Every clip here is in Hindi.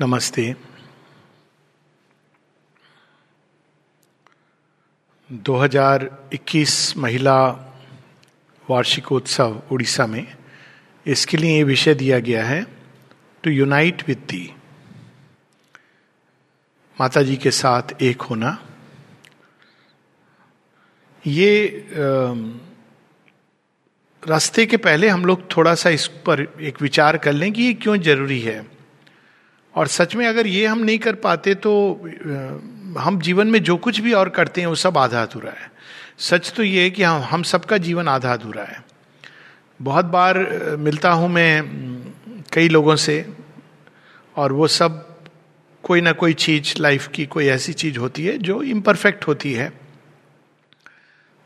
नमस्ते। 2021 महिला वार्षिकोत्सव उड़ीसा में, इसके लिए ये विषय दिया गया है टू यूनाइट विद दी माता जी के साथ एक होना। ये रास्ते के पहले हम लोग थोड़ा सा इस पर एक विचार कर लें कि ये क्यों ज़रूरी है। और सच में अगर ये हम नहीं कर पाते तो हम जीवन में जो कुछ भी और करते हैं, वो सब आधा अधूरा है। सच तो ये है कि हम हम सबका जीवन आधा अधूरा है। बहुत बार मिलता हूँ मैं कई लोगों से, और वो सब कोई ना कोई चीज़ लाइफ की कोई ऐसी चीज़ होती है, जो इम्परफेक्ट होती है।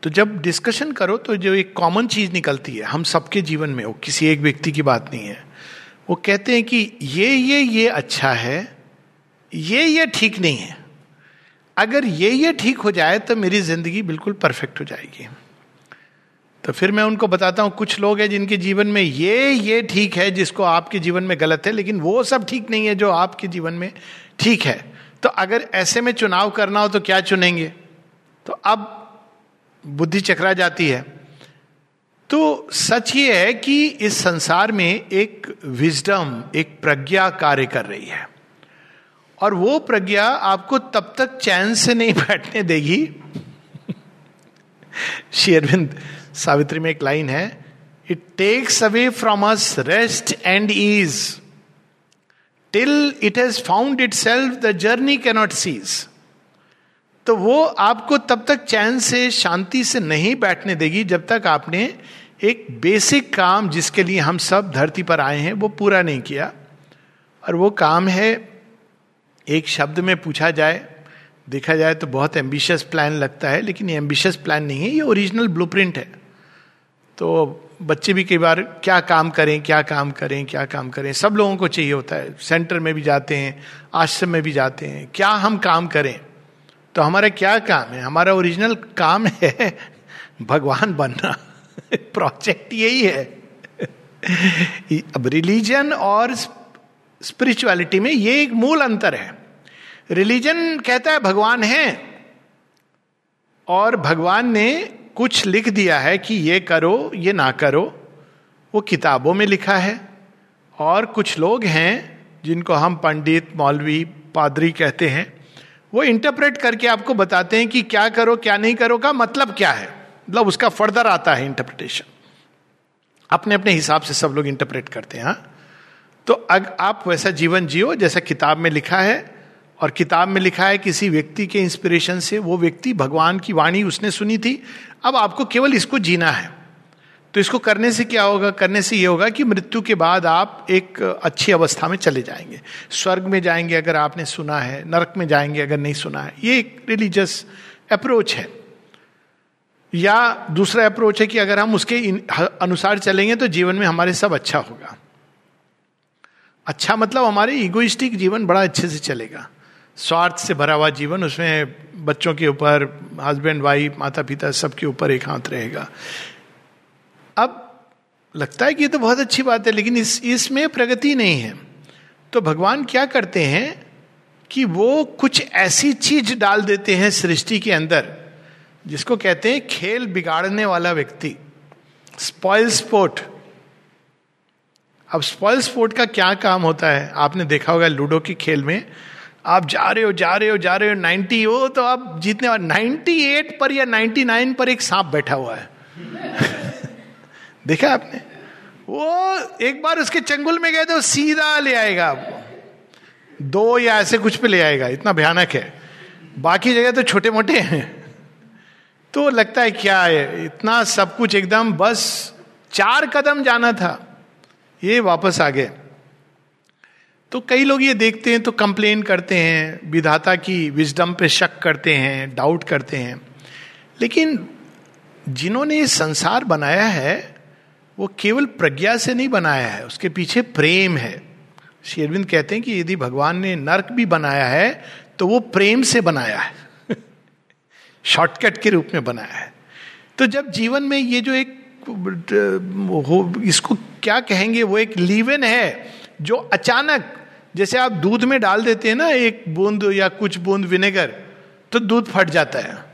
तो जब डिस्कशन करो तो जो एक कॉमन चीज़ निकलती है, हम सबके जीवन में वो किसी एक व्यक्ति की बात नहीं है। वो कहते हैं कि ये ये ये अच्छा है, ये ये ठीक नहीं है। अगर ये ये ठीक हो जाए तो मेरी ज़िंदगी बिल्कुल परफेक्ट हो जाएगी। तो फिर मैं उनको बताता हूँ, कुछ लोग हैं जिनके जीवन में ये ये ठीक है, जिसको आपके जीवन में गलत है, लेकिन वो सब ठीक नहीं है जो आपके जीवन में ठीक है। तो अगर ऐसे में चुनाव करना हो तो क्या चुनेंगे? तो अब बुद्धि चकरा जाती है। तो सच ये है कि इस संसार में एक विजडम एक प्रज्ञा कार्य कर रही है। और वो प्रज्ञा आपको तब तक चैन से नहीं बैठने देगी। शेरविंद सावित्री में एक लाइन है it takes away from us rest and ease till it has found itself the journey cannot cease तो वो आपको तब तक चैन से, शांति से नहीं बैठने देगी जब तक आपने एक बेसिक काम जिसके लिए हम सब धरती पर आए हैं, वो पूरा नहीं किया। और वो काम है, एक शब्द में पूछा जाए, देखा जाए तो बहुत एम्बिशियस प्लान लगता है, लेकिन ये एम्बिशियस प्लान नहीं है, ये ओरिजिनल ब्लूप्रिंट है। तो बच्चे भी कई बार, क्या काम करें, क्या काम करें, क्या काम करें, सब लोगों को चाहिए होता है। सेंटर में भी जाते हैं, आश्रम में भी जाते हैं, क्या हम काम करें? तो हमारा क्या काम है? हमारा ओरिजिनल काम है भगवान बनना। प्रोजेक्ट यही है। अब रिलीजन और स्पिरिचुअलिटी में ये एक मूल अंतर है। रिलीजन कहता है भगवान है और भगवान ने कुछ लिख दिया है कि ये करो, ये ना करो। वो किताबों में लिखा है और कुछ लोग हैं जिनको हम पंडित, मौलवी, पादरी कहते हैं। वो इंटरप्रेट करके आपको बताते हैं कि क्या करो, क्या नहीं करो का मतलब क्या है। मतलब उसका फर्दर आता है इंटरप्रिटेशन अपने अपने हिसाब से सब लोग इंटरप्रेट करते हैं हाँ। तो अग, आप वैसा जीवन जियो जैसा किताब में लिखा है, और किताब में लिखा है किसी व्यक्ति के इंस्पिरेशन से, वो व्यक्ति भगवान की वाणी उसने सुनी थी। अब आपको केवल इसको जीना है। तो इसको करने से क्या होगा? करने से ये होगा कि मृत्यु के बाद आप एक अच्छी अवस्था में चले जाएँगे। स्वर्ग में जाएँगे अगर आपने सुना है, नरक में जाएँगे अगर नहीं सुना है। ये एक रिलीजियस अप्रोच है। या दूसरा अप्रोच है कि अगर हम उसके अनुसार चलेंगे तो जीवन में हमारे सब अच्छा होगा। अच्छा मतलब हमारे इगोइस्टिक जीवन बड़ा अच्छे से चलेगा। स्वार्थ से भरा हुआ जीवन, उसमें बच्चों के ऊपर हस्बैंड वाइफ माता पिता सबके ऊपर एक हाथ रहेगा। अब लगता है कि ये तो बहुत अच्छी बात है, लेकिन इस, इसमें प्रगति नहीं है। तो भगवान क्या करते हैं कि वो कुछ ऐसी चीज़ डाल देते हैं सृष्टि के अंदर, जिसको कहते हैं खेल बिगाड़ने वाला व्यक्ति। स्पॉइल स्पोर्ट अब स्पॉइल स्पोर्ट का क्या काम होता है? आपने देखा होगा लूडो के खेल में, आप जा रहे हो, जा रहे हो, जा रहे हो, नाइन्टी हो तो आप जीतने वाले, नाइन्टी एट पर या नाइन्टी नाइन पर एक सांप बैठा हुआ है। देखा आपने? वो एक बार उसके चंगुल में गए तो सीधा ले आएगा आपको। दो या ऐसे कुछ पे ले आएगा, इतना भयानक है। बाकी जगह तो छोटे मोटे हैं। तो लगता है क्या है, इतना सब कुछ एकदम बस चार कदम जाना था। ये वापस आ गए। तो कई लोग ये देखते हैं तो कंप्लेन करते हैं, विधाता की विजडम पे शक करते हैं, डाउट करते हैं। लेकिन जिन्होंने ये संसार बनाया है वो केवल प्रज्ञा से नहीं बनाया है, उसके पीछे प्रेम है। शेरविंद कहते हैं कि यदि भगवान ने नर्क भी बनाया है तो वो प्रेम से बनाया है। शॉर्टकट के रूप में बनाया है। तो जब जीवन में ये जो एक हो इसको क्या कहेंगे, वो एक लीवन है, जो अचानक, जैसे आप दूध में डाल देते हैं ना, एक बूंद या कुछ बूंद विनेगर तो दूध फट जाता है।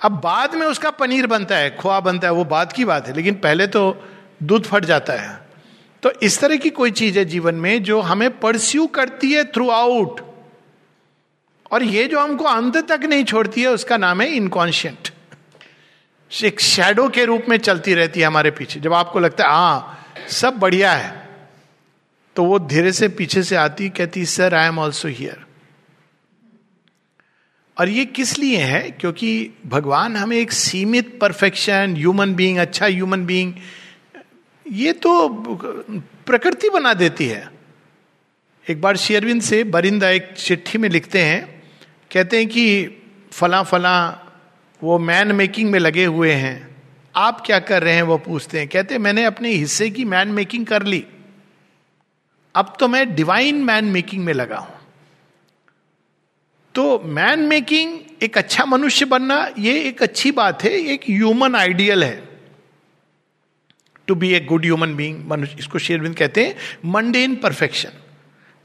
अब बाद में उसका पनीर बनता है खोआ बनता है, वो बाद की बात है, लेकिन पहले तो दूध फट जाता है। तो इस तरह की कोई चीज़ है जीवन में जो हमें परस्यू करती है थ्रू आउट और ये जो हमको अंत तक नहीं छोड़ती है, उसका नाम है इनकॉन्शियंट एक शेडो के रूप में चलती रहती है हमारे पीछे। जब आपको लगता है हाँ सब बढ़िया है तो वो धीरे से पीछे से आती कहती sir I am also here और ये किस लिए है? क्योंकि भगवान हमें एक सीमित परफेक्शन ह्यूमन बीइंग अच्छा ह्यूमन बीइंग ये तो प्रकृति बना देती है। एक बार शेरविंद से बरिंदा एक चिट्ठी में लिखते हैं, कहते हैं कि फला फला वो मैन मेकिंग में लगे हुए हैं। आप क्या कर रहे हैं? वो पूछते हैं। कहते हैं, मैंने अपने हिस्से की मैन मेकिंग कर ली। अब तो मैं डिवाइन मैन मेकिंग में लगा हूँ। तो मैन मेकिंग एक अच्छा मनुष्य बनना, ये एक अच्छी बात है एक ह्यूमन आइडियल है। To be a good human being मनुष्य, इसको शेरविंद कहते हैं मंडेन परफेक्शन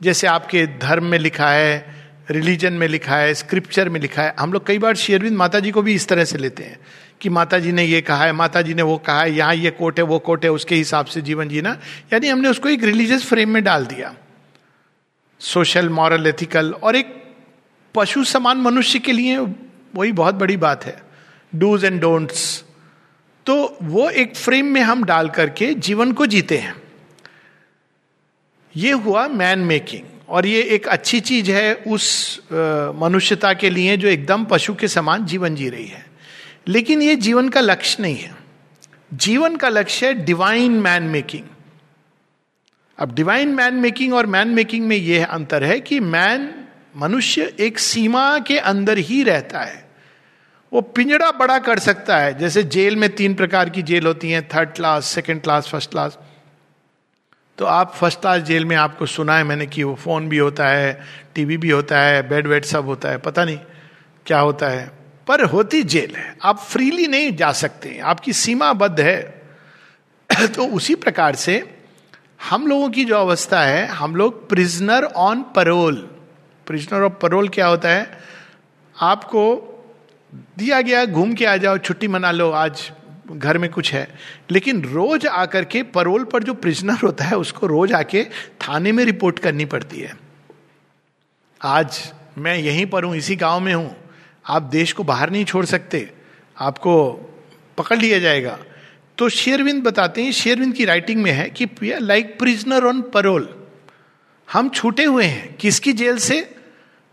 जैसे आपके धर्म में लिखा है रिलीजन में लिखा है स्क्रिप्चर में लिखा है, हम लोग कई बार शेरविंद माता जी को भी इस तरह से लेते हैं कि माता जी ने ये कहा है माता जी ने वो कहा है, यहाँ ये कोट है, वो कोट है, उसके हिसाब से जीवन जीना। यानी हमने उसको एक रिलीजियस फ्रेम में डाल दिया। सोशल मॉरल एथिकल और एक पशु समान मनुष्य के लिए वही बहुत बड़ी बात है। डूज एंड डोंट्स तो वो एक फ्रेम में हम डाल करके जीवन को जीते हैं। ये हुआ मैन मेकिंग और ये एक अच्छी चीज़ है उस मनुष्यता के लिए जो एकदम पशु के समान जीवन जी रही है। लेकिन ये जीवन का लक्ष्य नहीं है। जीवन का लक्ष्य है डिवाइन मैन मेकिंग अब डिवाइन मैन मेकिंग और मैन मेकिंग में यह अंतर है कि मैन मनुष्य एक सीमा के अंदर ही रहता है। वो पिंजड़ा बड़ा कर सकता है। जैसे जेल में तीन प्रकार की जेल होती हैं third class second class first class तो आप फ़र्स्ट क्लास जेल में आपको सुना है मैंने कि वो फ़ोन भी होता है, टीवी भी होता है बेड वेड सब होता है। पता नहीं क्या होता है। पर होती जेल है। आप फ्रीली नहीं जा सकते। आपकी सीमाबद्ध है। तो उसी प्रकार से हम लोगों की जो अवस्था है, हम लोग prisoner on parole prisoner of parole क्या होता है? आपको दिया गया, घूम के आ जाओ, छुट्टी मना लो, आज घर में कुछ है। लेकिन रोज आकर के परोल पर जो प्रिजनर होता है, उसको रोज आके थाने में रिपोर्ट करनी पड़ती है। आज मैं यहीं पर हूँ, इसी गाँव में हूँ। आप देश को बाहर नहीं छोड़ सकते। आपको पकड़ लिया जाएगा। तो शेरविंद बताते हैं, शेरविंद की राइटिंग में है कि लाइक प्रिजनर ऑन परोल हम छूटे हुए हैं। किसकी जेल से?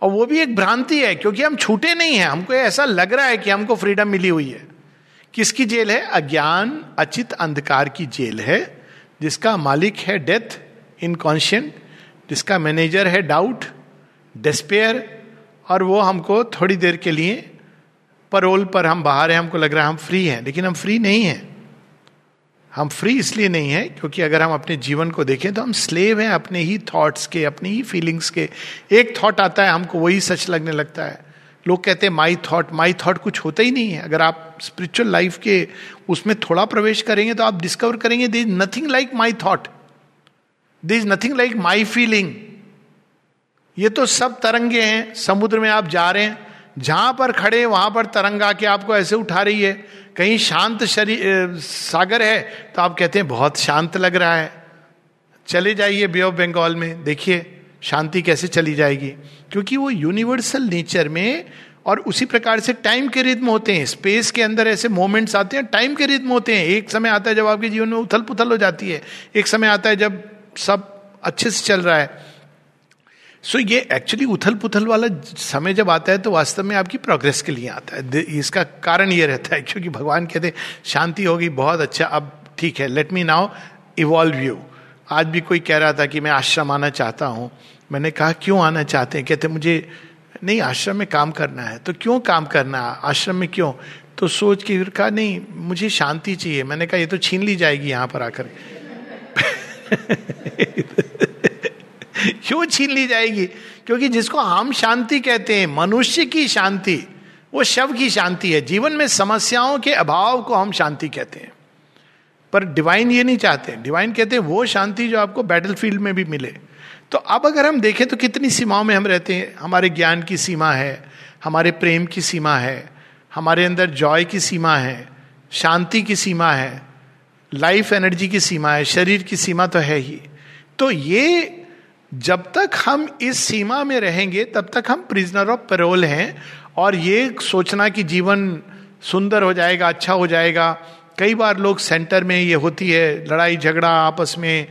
और वो भी एक भ्रांति है, क्योंकि हम छूटे नहीं हैं। हमको ऐसा लग रहा है कि हमको फ्रीडम मिली हुई है। किसकी जेल है? अज्ञान, अचित अंधकार की जेल है, जिसका मालिक है डेथ इनकॉन्शियंट जिसका मैनेजर है डाउट डिस्पेयर और वो हमको थोड़ी देर के लिए परोल पर हम बाहर हैं। हमको लग रहा है हम फ्री हैं, लेकिन हम फ्री नहीं हैं। हम फ्री इसलिए नहीं है क्योंकि अगर हम अपने जीवन को देखें तो हम स्लेव हैं अपने ही थॉट्स के, अपने ही फीलिंग्स के। एक थॉट आता है, हमको वही सच लगने लगता है। लोग कहते हैं माई थॉट माई थॉट कुछ होता ही नहीं है। अगर आप स्पिरिचुअल लाइफ के उसमें थोड़ा प्रवेश करेंगे तो आप डिस्कवर करेंगे there is nothing like my thought there is nothing like my feeling ये तो सब तरंगे हैं, समुद्र में आप जा रहे हैं जहाँ पर खड़े, वहाँ पर तरंग आके आपको ऐसे उठा रही है। कहीं शांत शरीर सागर है तो आप कहते हैं, बहुत शांत लग रहा है। चले जाइए बे ऑफ़ बंगाल में, देखिए, शांति कैसे चली जाएगी? क्योंकि वो यूनिवर्सल नेचर में, और उसी प्रकार से टाइम के रिद्म होते हैं। स्पेस के अंदर ऐसे मोमेंट्स आते हैं, टाइम के रिद्म होते हैं। एक समय आता है जब आपके जीवन में उथल पुथल हो जाती है। एक समय आता है जब सब अच्छे से चल रहा है। सो so, ये एक्चुअली उथल पुथल वाला समय जब आता है तो वास्तव में आपकी प्रोग्रेस के लिए आता है। इसका कारण ये रहता है क्योंकि भगवान कहते शांति होगी बहुत अच्छा अब ठीक है let me now evolve you आज भी कोई कह रहा था कि मैं आश्रम आना चाहता हूँ। मैंने कहा क्यों आना चाहते हैं? कहते मुझे नहीं आश्रम में काम करना है। तो क्यों काम करना आश्रम में क्यों? तो सोच के फिर कहा नहीं मुझे शांति चाहिए। मैंने कहा ये तो छीन ली जाएगी यहाँ पर आकर. क्यों छीन ली जाएगी। क्योंकि जिसको हम शांति कहते हैं, मनुष्य की शांति, वो शव की शांति है। जीवन में समस्याओं के अभाव को हम शांति कहते हैं। पर डिवाइन ये नहीं चाहते। डिवाइन कहते हैं, वो शांति जो आपको बैटल फ़ील्ड में भी मिले। तो अब अगर हम देखें तो कितनी सीमाओं में हम रहते हैं। हमारे ज्ञान की सीमा है, हमारे प्रेम की सीमा है, हमारे अंदर जॉय की सीमा है, शांति की सीमा है लाइफ एनर्जी की सीमा है, शरीर की सीमा तो है ही। तो ये जब तक हम इस सीमा में रहेंगे, तब तक हम प्रिजनर ऑफ़ पेरोल हैं और ये सोचना कि जीवन सुंदर हो जाएगा अच्छा हो जाएगा। कई बार लोग सेंटर में ये होती है, लड़ाई, झगड़ा, आपस में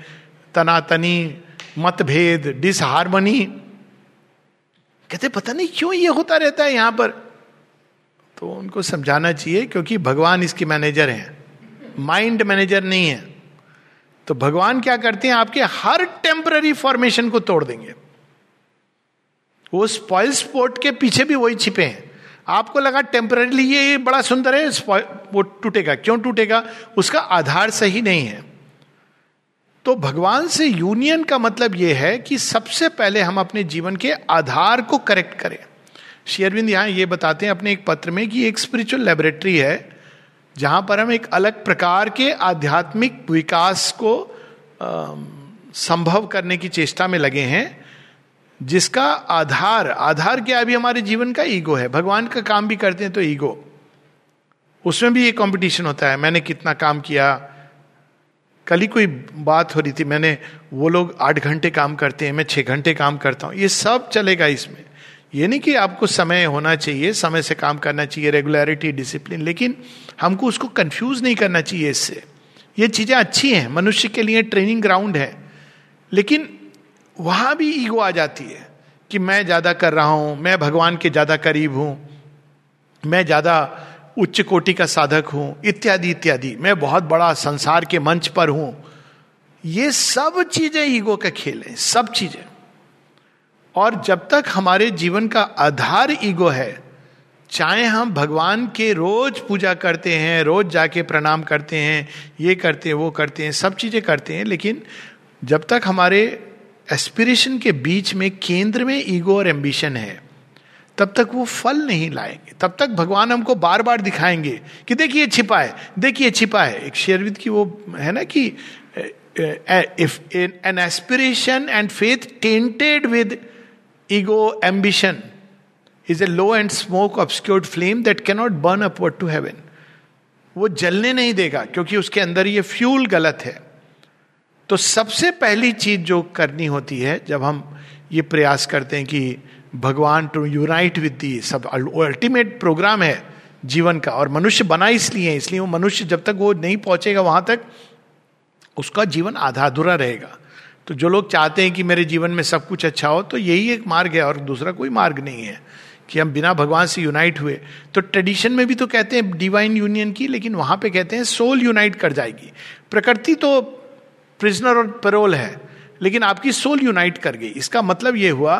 तनातनी, मतभेद डिसहारमनी कहते, पता नहीं क्यों ये होता रहता है यहाँ पर? तो उनको समझाना चाहिए क्योंकि भगवान इसके मैनेजर हैं। माइंड मैनेजर नहीं है। तो भगवान क्या करते हैं, आपके हर टेम्पररी फॉर्मेशन को तोड़ देंगे। वो स्पॉइल स्पोर्ट के पीछे भी वही छिपे हैं। आपको लगा टेम्पररीली ये बड़ा सुंदर है वो टूटेगा। क्यों टूटेगा? उसका आधार सही नहीं है। तो भगवान से यूनियन का मतलब यह है कि सबसे पहले हम अपने जीवन के आधार को करेक्ट करें। शेयरविंद यहाँ ये बताते हैं अपने एक पत्र में कि एक स्पिरिचुअल लेबोरेटरी है जहाँ पर हम एक अलग प्रकार के आध्यात्मिक विकास को आ, संभव करने की चेष्टा में लगे हैं जिसका आधार आधार क्या अभी हमारे जीवन का ईगो है। भगवान का काम भी करते हैं तो ईगो। उसमें भी ये कंपटीशन होता है। मैंने कितना काम किया? कल ही कोई बात हो रही थी। मैंने वो लोग आठ घंटे काम करते हैं मैं छह घंटे काम करता हूँ। ये सब चलेगा इसमें। ये नहीं कि आपको समय होना चाहिए, समय से काम करना चाहिए रेगुलरिटी डिसिप्लिन लेकिन हमको उसको कंफ्यूज नहीं करना चाहिए इससे। ये चीज़ें अच्छी हैं, मनुष्य के लिए ट्रेनिंग ग्राउंड है, लेकिन वहाँ भी ईगो आ जाती है कि मैं ज़्यादा कर रहा हूँ, मैं भगवान के ज़्यादा करीब हूँ, मैं ज़्यादा उच्च कोटि का साधक हूँ, इत्यादि इत्यादि। मैं बहुत बड़ा संसार के मंच पर हूँ। ये सब चीज़ें ईगो का खेल है, सब चीज़ें। और जब तक हमारे जीवन का आधार ईगो है, चाहे हम भगवान के रोज पूजा करते हैं, रोज जाके प्रणाम करते हैं, ये करते हैं, वो करते हैं, सब चीज़ें करते हैं, लेकिन जब तक हमारे एस्पिरेशन के बीच में, केंद्र में ईगो और एम्बिशन है, तब तक वो फल नहीं लाएँगे। तब तक भगवान हमको बार बार दिखाएँगे कि देखिए छिपा है, देखिए छिपा है। एक शेरविद की वो है ना कि if an aspiration and faith tainted with ego ambition is a low and smoke obscured flame that cannot burn upward to heaven वो जलने नहीं देगा, क्योंकि उसके अंदर ये फ्यूल गलत है। तो सबसे पहली चीज़ जो करनी होती है, जब हम ये प्रयास करते हैं कि भगवान टू यूनाइट विद दी सब अल्टीमेट प्रोग्राम है जीवन का, और मनुष्य बना इसलिए इसलिए वो मनुष्य जब तक वो नहीं पहुंचेगा वहाँ तक, उसका जीवन आधा अधूरा रहेगा। तो जो लोग चाहते हैं कि मेरे जीवन में सब कुछ अच्छा हो तो यही एक मार्ग है और दूसरा कोई मार्ग नहीं है कि हम बिना भगवान से यूनाइट हुए। तो ट्रेडिशन में भी तो कहते हैं डिवाइन यूनियन की, लेकिन वहाँ पे कहते हैं सोल यूनाइट कर जाएगी। प्रकृति तो प्रिजनर और पेरोल है, लेकिन आपकी सोल यूनाइट कर गई। इसका मतलब यह हुआ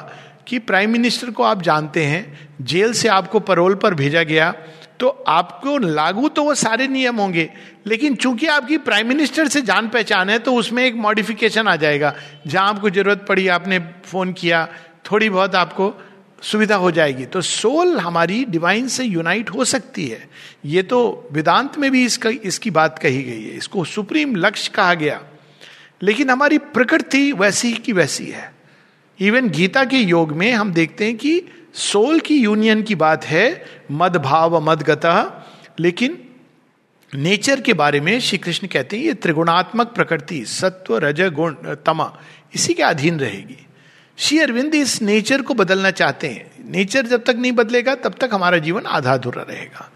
कि प्राइम मिनिस्टर को आप जानते हैं, जेल से आपको परोल पर भेजा गया। तो आपको लागू तो वो सारे नियम होंगे, लेकिन चूँकि आपकी प्राइम मिनिस्टर से जान पहचान है तो उसमें एक मॉडिफिकेशन आ जाएगा। जहाँ आपको ज़रूरत पड़ी, आपने फ़ोन किया, थोड़ी बहुत आपको सुविधा हो जाएगी। तो सोल हमारी डिवाइन से यूनाइट हो सकती है। ये तो वेदांत में भी इसका, इसकी बात कही गई है। इसको सुप्रीम लक्ष्य कहा गया। लेकिन हमारी प्रकृति वैसी की वैसी है। इवन गीता के योग में हम देखते हैं कि सोल की यूनियन की बात है, मद भाव मदगता लेकिन नेचर के बारे में श्री कृष्ण कहते हैं, ये त्रिगुणात्मक प्रकृति, सत्व, रज, गुण, तमा, इसी के अधीन रहेगी। श्री अरविंद इस नेचर को बदलना चाहते हैं। नेचर जब तक नहीं बदलेगा, तब तक हमारा जीवन आधा अधूरा रहेगा।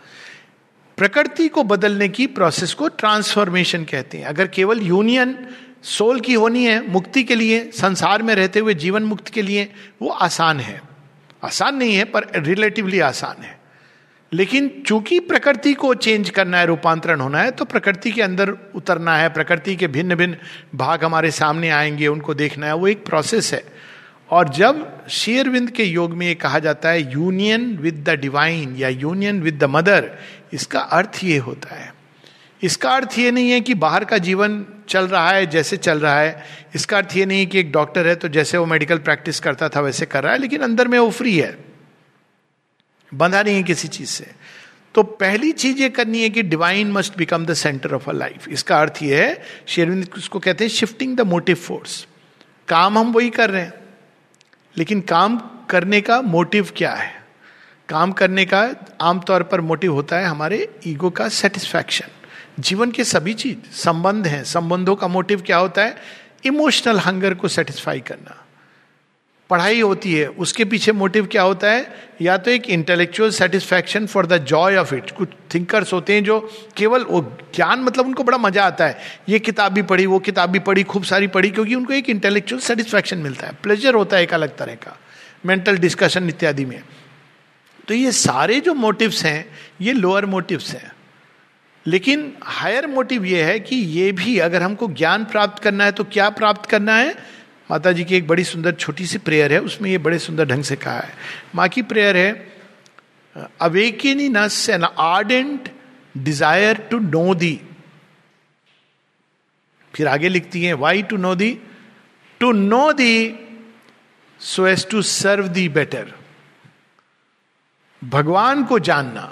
प्रकृति को बदलने की प्रोसेस को ट्रांसफॉर्मेशन कहते हैं। अगर केवल यूनियन सोल की होनी है, मुक्ति के लिए, संसार में रहते हुए जीवन मुक्त के लिए, वो आसान है। आसान नहीं है, पर रिलेटिवली आसान है। लेकिन चूँकि प्रकृति को चेंज करना है, रूपांतरण होना है तो प्रकृति के अंदर उतरना है, प्रकृति के भिन्न भिन्न भाग हमारे सामने आएँगे, उनको देखना है, वो एक प्रोसेस है। और जब शेरविंद के योग में ये कहा जाता है यूनियन विद द डिवाइन या यूनियन विद द मदर इसका अर्थ ये होता है इसका अर्थ ये नहीं है कि बाहर का जीवन चल रहा है जैसे चल रहा है। इसका अर्थ ये नहीं है कि एक डॉक्टर है तो जैसे वो मेडिकल प्रैक्टिस करता था वैसे कर रहा है, लेकिन अंदर में वो फ्री है। बंधा नहीं है किसी चीज़ से। तो पहली चीज़ ये करनी है कि divine must become the centre of a life इसका अर्थ ये है शेरविंद उसको कहते हैं शिफ्टिंग द मोटिव फोर्स काम हम वही कर रहे हैं। लेकिन काम करने का मोटिव क्या है? काम करने का आमतौर पर मोटिव होता है हमारे ईगो का सेटिस्फैक्शन जीवन के सभी चीज़, संबंध हैं। संबंधों का मोटिव क्या होता है? इमोशनल हंगर को सेटिस्फाई करना। पढ़ाई होती है, उसके पीछे मोटिव क्या होता है? या तो एक intellectual satisfaction for the joy of it कुछ थिंकर्स होते हैं जो केवल वो ज्ञान मतलब उनको बड़ा मज़ा आता है। ये किताब भी पढ़ी, वो किताब भी पढ़ी, खूब सारी पढ़ी, क्योंकि उनको एक इंटेलेक्चुअल सेटिस्फैक्शन मिलता है। प्लेजर होता है एक अलग तरह का। मेंटल डिस्कशन इत्यादि में। तो ये सारे जो मोटिव्स हैं, ये लोअर मोटिव्स हैं। लेकिन हायर मोटिव यह है कि ये भी अगर हमको ज्ञान प्राप्त करना है तो क्या प्राप्त करना है? माता जी की एक बड़ी सुंदर छोटी सी प्रेयर है, उसमें ये बड़े सुंदर ढंग से कहा है। माँ की प्रेयर है, awaken in us an ardent desire to know thee फिर आगे लिखती हैं why to know thee to know thee so as to serve thee better भगवान को जानना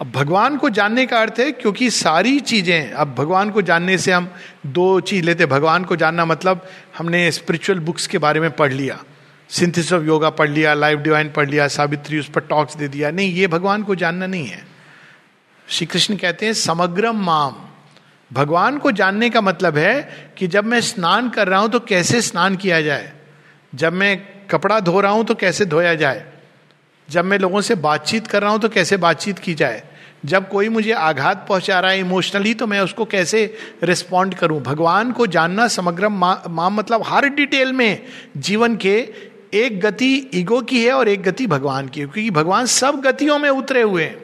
अब भगवान को जानने का अर्थ है, क्योंकि सारी चीज़ें, अब भगवान को जानने से हम दो चीज़ लेते भगवान को जानना मतलब हमने स्पिरिचुअल बुक्स के बारे में पढ़ लिया सिंथिस ऑफ़ योगा पढ़ लिया लाइफ डिवाइन पढ़ लिया, सावित्री उस पर टॉक्स दे दिया। नहीं, ये भगवान को जानना नहीं है। श्री कृष्ण कहते हैं समग्रम माम। भगवान को जानने का मतलब है कि जब मैं स्नान कर रहा हूँ तो कैसे स्नान किया जाए? जब मैं कपड़ा धो रहा हूँ तो कैसे धोया जाए? जब मैं लोगों से बातचीत कर रहा हूँ तो कैसे बातचीत की जाए? जब कोई मुझे आघात पहुँचा रहा है इमोशनली तो मैं उसको कैसे रिस्पॉन्ड करूँ? भगवान को जानना समग्र माँ, मा मतलब हर डिटेल में जीवन के एक गति ईगो की है और एक गति भगवान की क्योंकि भगवान सब गतियों में उतरे हुए हैं।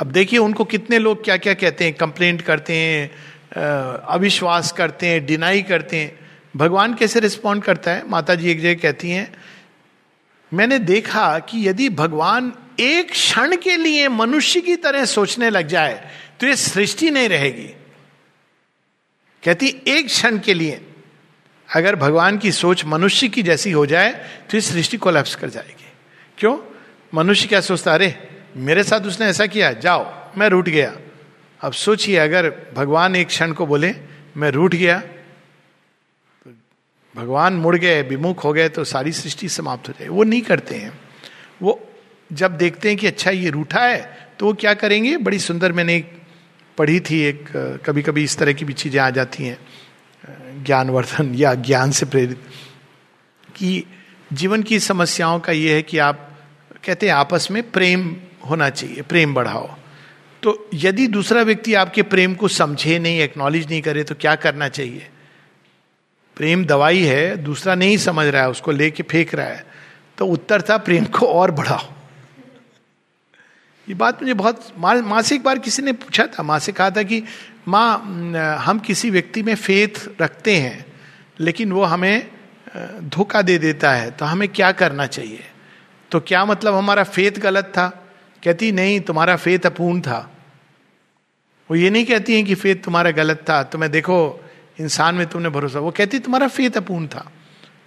अब देखिए उनको कितने लोग क्या क्या कहते हैं कंप्लेंट करते हैं अविश्वास करते हैं डिनाई करते हैं। भगवान कैसे रिस्पॉन्ड करता है? माता जी एक जगह कहती हैं मैंने देखा कि यदि भगवान एक क्षण के लिए मनुष्य की तरह सोचने लग जाए तो ये सृष्टि नहीं रहेगी। कहती, एक क्षण के लिए अगर भगवान की सोच मनुष्य की जैसी हो जाए तो ये सृष्टि कोलैप्स कर जाएगी। क्यों? मनुष्य क्या सोचता, अरे, मेरे साथ उसने ऐसा किया, जाओ, मैं रूठ गया। अब सोचिए, अगर भगवान एक क्षण को बोले, मैं रूठ गया भगवान मुड़ गए, विमुख हो गए तो सारी सृष्टि समाप्त हो जाए वो नहीं करते हैं। वो जब देखते हैं कि अच्छा ये रूठा है तो वो क्या करेंगे? बड़ी सुंदर मैंने एक पढ़ी थी, एक कभी कभी इस तरह की भी चीज़ें आ जाती हैं, ज्ञानवर्धन या ज्ञान से प्रेरित, कि जीवन की समस्याओं का ये है कि आप, कहते हैं, आपस में प्रेम होना चाहिए, प्रेम बढ़ाओ। तो यदि दूसरा व्यक्ति आपके प्रेम को समझे नहीं एक्नॉलेज नहीं करे तो क्या करना चाहिए? प्रेम दवाई है, दूसरा नहीं समझ रहा है, उसको लेके फेंक रहा है। तो उत्तर था, प्रेम को और बढ़ाओ। ये बात मुझे बहुत, माँ से एक बार किसी ने पूछा था, माँ से कहा था कि, माँ, हम किसी व्यक्ति में फेथ रखते हैं, लेकिन वो हमें धोखा दे देता है तो हमें क्या करना चाहिए? तो क्या मतलब हमारा फेथ गलत था? कहती, नहीं, तुम्हारा फेथ अपूर्ण था। वो ये नहीं कहती है कि फेथ तुम्हारा गलत था तो मैं देखो इंसान में तुमने भरोसा। वो कहती, तुम्हारा फेत अपूर्ण था।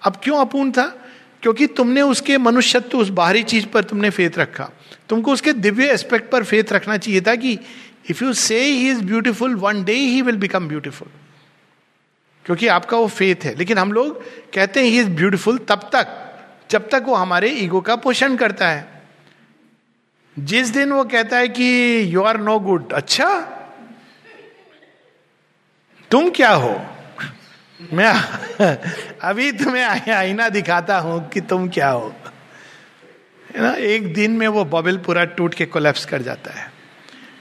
अब क्यों अपूर्ण था? क्योंकि तुमने उसके मनुष्यत्व, उस बाहरी चीज़ पर तुमने फेत रखा। तुमको उसके दिव्य एस्पेक्ट पर फेत रखना चाहिए था कि if you say he is beautiful one day he will become beautiful क्योंकि आपका वो फेथ है। लेकिन हम लोग कहते हैं ही इज़ ब्यूटिफुल तब तक, जब तक वो हमारे ईगो का पोषण करता है। जिस दिन वो कहता है कि यू आर नो गुड अच्छा तुम क्या हो? मैं अभी तुम्हें आईना दिखाता हूँ कि तुम क्या हो। ना? एक दिन में वो बबल पूरा टूट के कोलेप्स कर जाता है।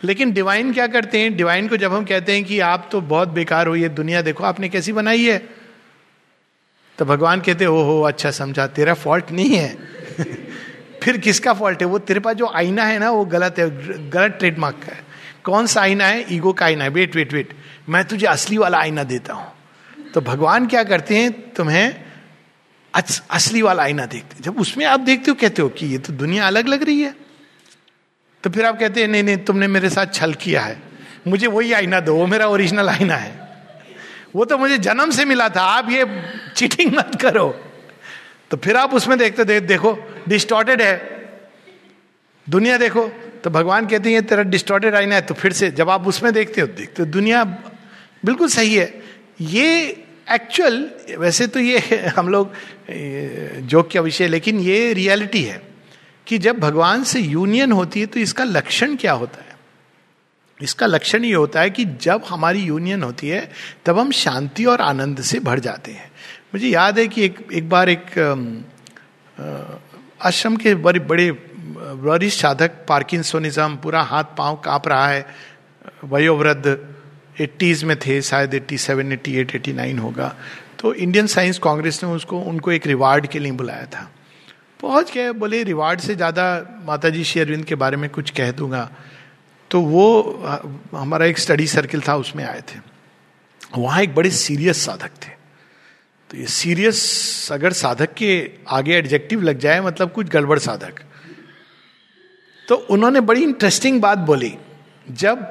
लेकिन डिवाइन क्या करते हैं? डिवाइन को जब हम कहते हैं कि आप तो बहुत बेकार हो, ये दुनिया देखो, आपने कैसी बनाई है? तो भगवान कहते ओ हो अच्छा समझा, तेरा फॉल्ट नहीं है। फिर किसका फॉल्ट है? वो तेरे पास जो आईना है ना, वो गलत है, गलत ट्रेडमार्क का है। कौन सा आईना है? ईगो का आईना है। वेट वेट वेट मैं तुझे असली वाला आईना देता हूँ। तो भगवान क्या करते हैं? तुम्हें असली वाला आईना देखते जब उसमें आप देखते हो, कहते हो कि ये तो दुनिया अलग लग रही है। तो फिर आप कहते हैं, नहीं नहीं, तुमने मेरे साथ छल किया है। मुझे वही आईना दो, वो मेरा ओरिजिनल आईना है। वो तो मुझे जन्म से मिला था, आप ये चीटिंग मत करो। तो फिर आप उसमें देखते देख देखो डिस्टॉर्टेड है। दुनिया देखो तो भगवान कहते हैं तेरा डिस्टॉर्टेड आईना है। तो फिर से जब आप उसमें देखते हो देखते हो, दुनिया बिल्कुल सही है। ये एक्चुअल वैसे तो ये हम लोग जोक का विषय लेकिन ये रियलिटी है कि जब भगवान से यूनियन होती है तो इसका लक्षण क्या होता है? इसका लक्षण ये होता है कि जब हमारी यूनियन होती है, तब हम शांति और आनंद से भर जाते हैं। मुझे याद है कि एक एक बार एक आश्रम के बड़े बड़े वरिष्ठ साधक, पार्किंसोनिज्म, पूरा हाथ पाँव काँप रहा है, वयोवृद्ध एट्टीज में थे, शायद eighty seven, eighty eight, eighty nine होगा। तो इंडियन साइंस कांग्रेस ने उसको, उनको एक रिवार्ड के लिए बुलाया था। पहुँच गए बोले रिवार्ड से ज़्यादा माता जी श्री अरविंद के बारे में कुछ कह दूँगा। तो वो हमारा एक स्टडी सर्किल था, उसमें आए थे। वहाँ एक बड़े सीरियस साधक थे। तो ये सीरियस अगर साधक के आगे एडजेक्टिव लग जाए मतलब कुछ गड़बड़ साधक। तो उन्होंने बड़ी इंटरेस्टिंग बात बोली। जब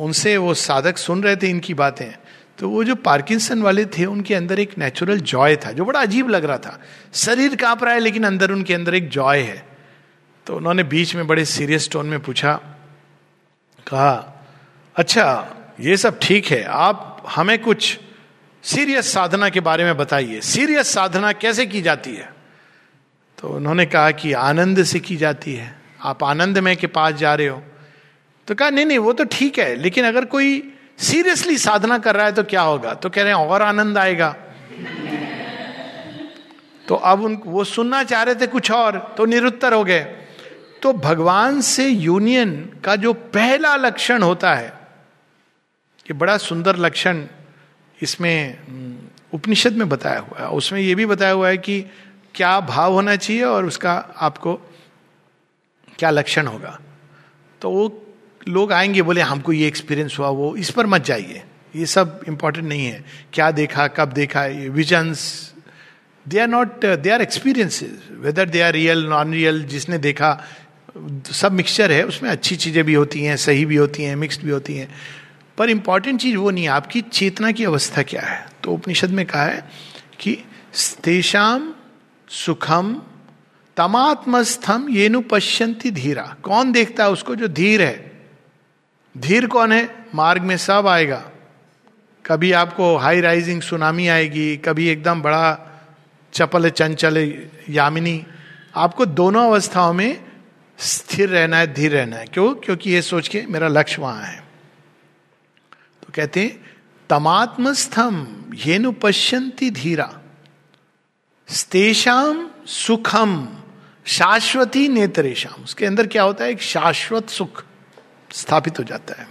उनसे वो साधक सुन रहे थे इनकी बातें तो वो जो पार्किंसन वाले थे, उनके अंदर एक नेचुरल जॉय था, जो बड़ा अजीब लग रहा था। शरीर काँप रहा है, लेकिन अंदर उनके अंदर एक जॉय है। तो उन्होंने बीच में बड़े सीरियस टोन में पूछा, कहा अच्छा ये सब ठीक है, आप हमें कुछ सीरियस साधना के बारे में बताइए। सीरियस साधना कैसे की जाती है? तो उन्होंने कहा कि आनंद से की जाती है। आप आनंदमय के पास जा रहे हो। तो कहा, नहीं नहीं, वो तो ठीक है, लेकिन अगर कोई सीरियसली साधना कर रहा है तो क्या होगा? तो कह रहे हैं, और आनंद आएगा। तो अब उन, वो सुनना चाह रहे थे कुछ और तो निरुत्तर हो गए। तो भगवान से यूनियन का जो पहला लक्षण होता है कि बड़ा सुंदर लक्षण इसमें उपनिषद में बताया हुआ है। उसमें यह भी बताया हुआ है कि क्या भाव होना चाहिए और उसका आपको क्या लक्षण होगा। तो वो लोग आएँगे, बोले, हमको ये एक्सपीरियंस हुआ, वो, इस पर मत जाइए। ये सब इंपॉर्टेंट नहीं है। क्या देखा, कब देखा, ये visions they are not they are experiences whether they are real non real जिसने देखा, सब मिक्सचर है, उसमें अच्छी चीज़ें भी होती हैं, सही भी होती हैं मिक्सड भी होती हैं। पर इंपॉर्टेंट चीज़ वो नहीं आपकी चेतना की अवस्था क्या है? तो उपनिषद में कहा है कि तेषाम सुखम तमात्मस्थम ये नु पश्यंती धीरा। कौन देखता है उसको जो धीर है? धीर कौन है? मार्ग में सब आएगा। कभी आपको हाई राइजिंग सुनामी आएगी, कभी एकदम बड़ा चपल चंचल यामिनी। आपको दोनों अवस्थाओं में स्थिर रहना है, धीर रहना है। क्यों? क्योंकि ये सोच के मेरा लक्ष्य वहाँ है। तो कहते हैं, तमात्मस्थम ये नु पश्यंती धीरा। स्तेषाम सुखम शाश्वती नेत्रेशम उसके अंदर क्या होता है? एक शाश्वत सुख। स्थापित हो जाता है।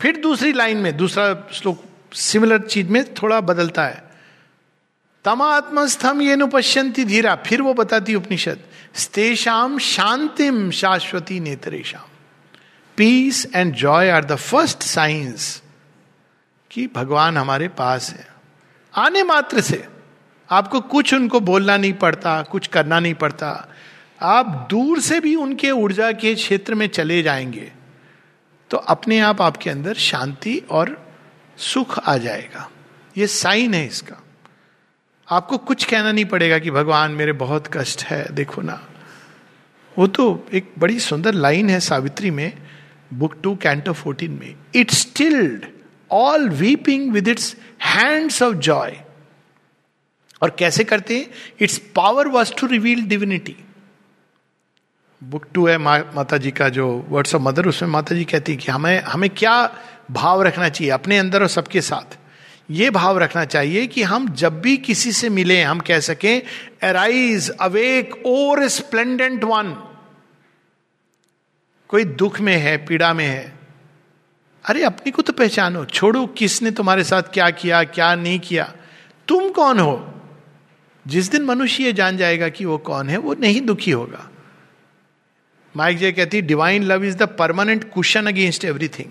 फिर दूसरी लाइन में, दूसरा श्लोक सिमिलर चीज़ में थोड़ा बदलता है। तमात्मस्थम ये नुपश्यंती धीरा, फिर वो बताती उपनिषद स्तेषाम शांतिम शाश्वती नेत्रेशम peace and joy are the first science कि भगवान हमारे पास है। आने मात्र से आपको कुछ उनको बोलना नहीं पड़ता, कुछ करना नहीं पड़ता। आप दूर से भी उनके ऊर्जा के क्षेत्र में चले जाएँगे तो अपने आप आपके अंदर शांति और सुख आ जाएगा। ये साइन है इसका। आपको कुछ कहना नहीं पड़ेगा कि भगवान मेरे बहुत कष्ट है, देखो ना। वो तो एक बड़ी सुंदर लाइन है सावित्री में, बुक टू कैंटो फोर्टीन में। It stilled all weeping with its hands of joy और कैसे करते हैं? Its power was to reveal divinity book two है मा, माता जी का जो वर्ड्स ऑफ़ मदर उसमें माता जी कहती है कि हमें हमें क्या भाव रखना चाहिए अपने अंदर और सबके साथ? ये भाव रखना चाहिए कि हम जब भी किसी से मिले हम कह सकें एराइज अवेक और स्प्लेंडेंट वन कोई दुख में है पीड़ा में है? अरे अपनी को तो पहचानो। छोड़ो किसने तुम्हारे साथ क्या किया क्या नहीं किया? तुम कौन हो? जिस दिन मनुष्य ये जान जाएगा कि वो कौन है वो नहीं दुखी होगा। माइक जे कहती divine love is the permanent question against everything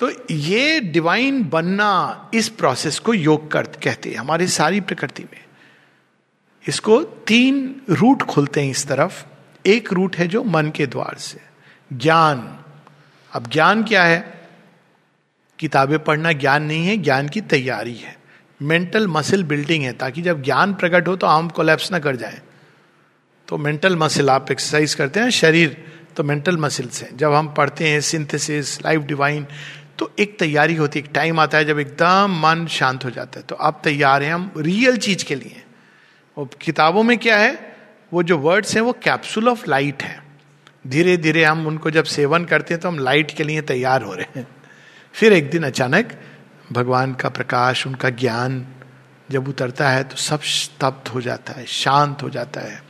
तो ये डिवाइन बनना इस प्रोसेस को योग कर, कहते हैं, हमारी सारी प्रकृति में। इसको तीन रूट खुलते हैं इस तरफ़। एक रूट है जो मन के द्वार से। ज्ञान। अब ज्ञान क्या है? किताबें पढ़ना ज्ञान नहीं है, ज्ञान की तैयारी है। मेंटल मसल बिल्डिंग है, ताकि जब ज्ञान प्रकट हो तो हम कोलैप्स ना कर जाए। तो मेंटल मसल आप एक्सरसाइज करते हैं, शरीर तो मेंटल मसल्स हैं। जब हम पढ़ते हैं सिंथेसिस लाइफ डिवाइन तो एक तैयारी होती है, एक टाइम आता है जब एकदम मन शांत हो जाता है। तो आप तैयार हैं, हम रियल चीज़ के लिए वो किताबों में क्या है, वो जो वर्ड्स हैं, वो कैप्सूल ऑफ़ लाइट है। धीरे धीरे हम उनको जब सेवन करते हैं तो हम लाइट के लिए तैयार हो रहे हैं। फिर एक दिन अचानक भगवान का प्रकाश, उनका ज्ञान जब उतरता है तो सब स्तब्ध हो जाता है, शांत हो जाता है।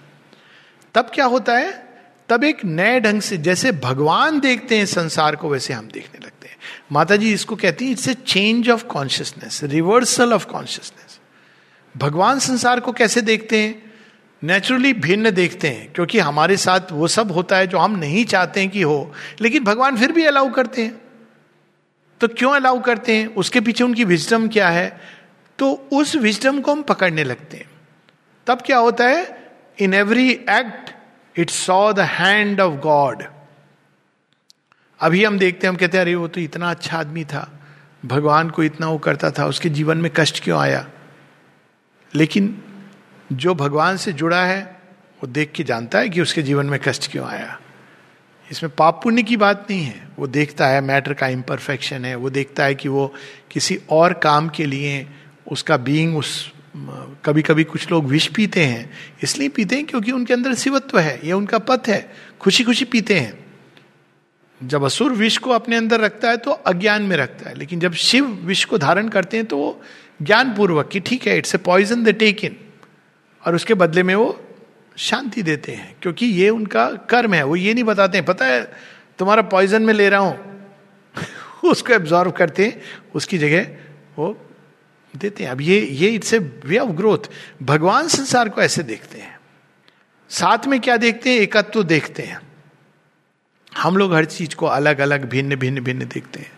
तब क्या होता है? तब एक नए ढंग से, जैसे भगवान देखते हैं संसार को, वैसे हम देखने लगते हैं। माता जी इसको कहती हैं it's a change of consciousness reversal of consciousness भगवान संसार को कैसे देखते हैं? नेचुरली भिन्न देखते हैं, क्योंकि हमारे साथ वो सब होता है जो हम नहीं चाहते हैं कि हो। लेकिन भगवान फिर भी अलाउ करते हैं। तो क्यों अलाउ करते हैं? उसके पीछे उनकी विजडम क्या है? तो उस विजडम को हम पकड़ने लगते हैं। तब क्या होता है? In every act it saw the hand of God अभी हम देखते हैं, हम कहते हैं, अरे, वो तो इतना अच्छा आदमी था। भगवान को इतना वो करता था, उसके जीवन में कष्ट क्यों आया? लेकिन जो भगवान से जुड़ा है, वो देख के जानता है कि उसके जीवन में कष्ट क्यों आया। इसमें पाप पुण्य की बात नहीं है। वो देखता है, मैटर का इम्परफेक्शन है। वो देखता है कि वो किसी और काम के लिए, उसका बीइंग उस कभी कभी कुछ लोग विष पीते हैं, इसलिए पीते हैं क्योंकि उनके अंदर शिवत्व है यह उनका पथ है खुशी खुशी पीते हैं। जब असुर विष को अपने अंदर रखता है तो अज्ञान में रखता है, लेकिन जब शिव विष को धारण करते हैं तो वो ज्ञान पूर्वक कि ठीक है it's a poison the take in और उसके बदले में वो शांति देते हैं, क्योंकि ये उनका कर्म है, वो ये नहीं बताते हैं, पता है, तुम्हारा पॉइजन में ले रहा हूँ, उसको एब्जॉर्व करते हैं, उसकी जगह वो देते हैं। अब ये ये it's a way of growth. भगवान संसार को ऐसे देखते हैं। साथ में क्या देखते हैं? एकत्व देखते हैं। हम लोग हर चीज़ को अलग अलग भिन्न भिन्न भिन्न देखते हैं।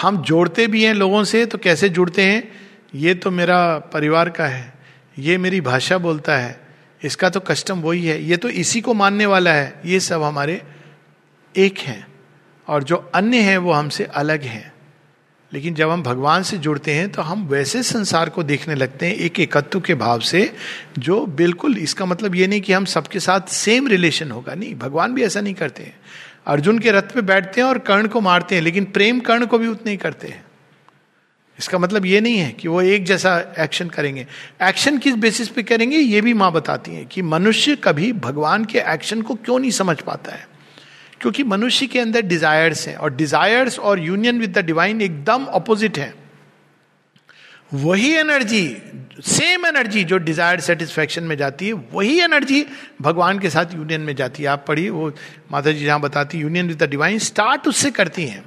हम जोड़ते भी हैं लोगों से तो कैसे जुड़ते हैं? ये तो मेरा परिवार का है। ये मेरी भाषा बोलता है। इसका तो कस्टम वही है। ये तो इसी को मानने वाला है। ये सब हमारे एक हैं। और जो अन्य हैं, वो हमसे अलग हैं। लेकिन जब हम भगवान से जुड़ते हैं तो हम वैसे संसार को देखने लगते हैं एक एकत्व के भाव से, जो बिल्कुल इसका मतलब ये नहीं कि हम सबके साथ सेम रिलेशन होगा। नहीं, भगवान भी ऐसा नहीं करते हैं। अर्जुन के रथ पे बैठते हैं और कर्ण को मारते हैं, लेकिन प्रेम कर्ण को भी उतने ही करते हैं। इसका मतलब ये नहीं है कि वो एक जैसा एक्शन करेंगे। एक्शन किस बेसिस पे करेंगे, ये भी माँ बताती है कि मनुष्य कभी भगवान के एक्शन को क्यों नहीं समझ पाता है? क्योंकि मनुष्य के अंदर डिजायर्स हैं और डिजायर्स और यूनियन विद द डिवाइन एकदम ऑपोजिट है। वही एनर्जी सेम एनर्जी जो डिजायर्ड सेटिस्फैक्शन में जाती है, वही एनर्जी भगवान के साथ यूनियन में जाती है। आप पढ़िए, वो माता जी जहाँ बताती union with the divine start उससे करती हैं।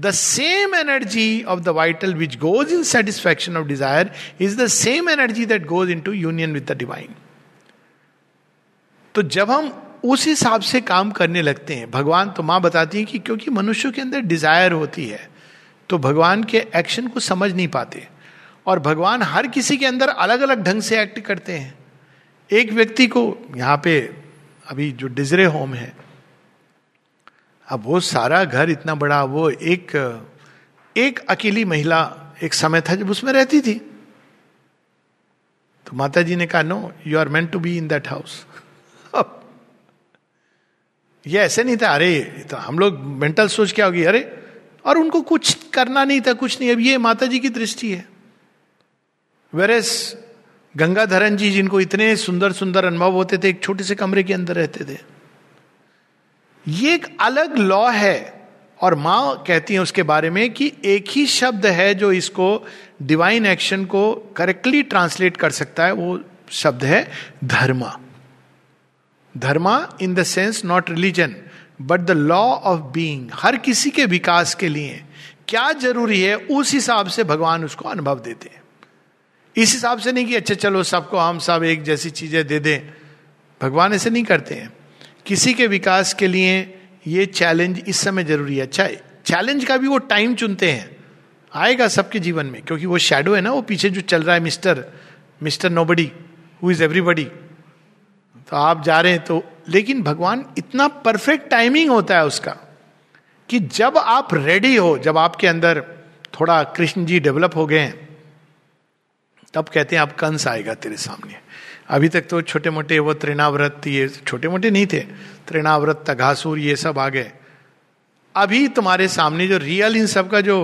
The same energy of the vital which goes in satisfaction of desire is the same energy that goes into union with the divine तो जब हम उस हिसाब से काम करने लगते हैं। भगवान तो माँ बताती है कि क्योंकि मनुष्यों के अंदर डिज़ायर होती है तो भगवान के एक्शन को समझ नहीं पाते। और भगवान हर किसी के अंदर अलग अलग ढंग से एक्ट करते हैं। एक व्यक्ति को यहाँ पे अभी जो डिजरे होम है, अब वो सारा घर इतना बड़ा, वो एक एक अकेली महिला एक समय था जब उसमें रहती थी। तो माता जी ने कहा no you are meant to be in that house ये ऐसे नहीं था। अरे तो हम लोग मेंटल सोच क्या होगी? अरे, और उनको कुछ करना नहीं था, कुछ नहीं। अब ये माता जी की दृष्टि है। वेरेस गंगाधरन जी जिनको इतने सुंदर सुंदर अनुभव होते थे, एक छोटे से कमरे के अंदर रहते थे। ये एक अलग लॉ है। और माँ कहती है उसके बारे में कि एक ही शब्द है जो इसको डिवाइन एक्शन को करेक्टली ट्रांसलेट कर सकता है। वो शब्द है dharma. Dharma in the sense not religion but the law of being हर किसी के विकास के लिए क्या ज़रूरी है, उस हिसाब से भगवान उसको अनुभव देते हैं। इस हिसाब से नहीं कि अच्छा चलो सबको हम सब एक जैसी चीज़ें दे दें। भगवान ऐसे नहीं करते हैं। किसी के विकास के लिए ये चैलेंज इस समय ज़रूरी है। अच्छा चैलेंज का भी वो टाइम चुनते हैं। आएगा सबके जीवन में, क्योंकि वो शेडो है ना, वो पीछे जो चल रहा है mister mister nobody who is everybody तो आप जा रहे हैं तो लेकिन भगवान, इतना परफेक्ट टाइमिंग होता है उसका कि जब आप रेडी हो, जब आपके अंदर थोड़ा कृष्ण जी डेवलप हो गए हैं, तब कहते हैं आप कंस आएगा तेरे सामने. अभी तक तो छोटे मोटे वो त्रिनाव्रत, ये छोटे मोटे नहीं थे, त्रिनाव्रत, तघासुर, ये सब आ गए। अभी तुम्हारे सामने जो रियल इन सब का जो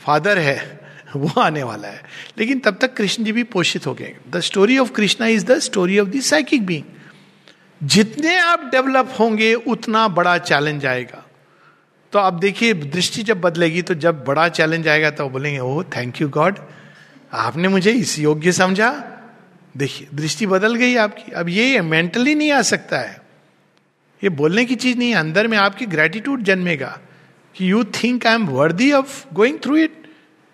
फादर है वो आने वाला है। लेकिन तब तक कृष्ण जी भी पोषित हो गए। The story of Krishna is the story of the psychic being जितने आप डेवलप होंगे, उतना बड़ा चैलेंज आएगा। तो आप देखिए, दृष्टि जब बदलेगी तो जब बड़ा चैलेंज आएगा तो बोलेंगे, ओह थैंक यू गॉड आपने मुझे इस योग्य समझा। देखिए, दृष्टि बदल गई आपकी। अब ये मेंटली नहीं आ सकता है। ये बोलने की चीज़ नहीं है। अंदर में आपकी ग्रेटिट्यूड जन्मेगा। कि you think I am worthy of going through it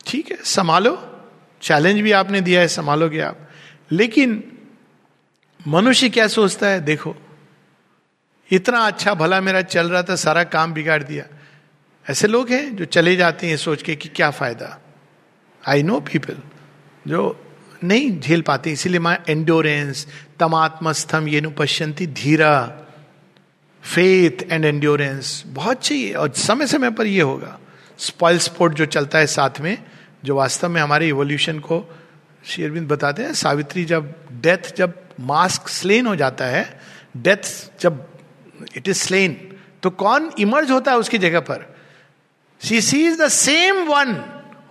ठीक है, संभालो। चैलेंज भी आपने दिया है, संभालोगे आप। लेकिन मनुष्य क्या सोचता है? देखो, इतना अच्छा भला मेरा चल रहा था, सारा काम बिगाड़ दिया। ऐसे लोग हैं जो चले जाते हैं सोच के कि क्या फ़ायदा। आई नो पीपल जो नहीं झेल पाते, इसीलिए मैं एंड्योरेंस तमात्मस्थम, ये पश्यंती, धीरा फेथ एंड एंड्योरेंस बहुत चाहिए। और समय समय पर ये होगा। स्पॉइल स्पोर्ट जो चलता है साथ में, जो वास्तव में हमारे इवोल्यूशन को शेरविंद बताते हैं, सावित्री जब डेथ जब मास्क स्लेन हो जाता है डेथ जब इट इज़ स्लेन तो कौन इमर्ज होता है उसकी जगह पर? She see is the same one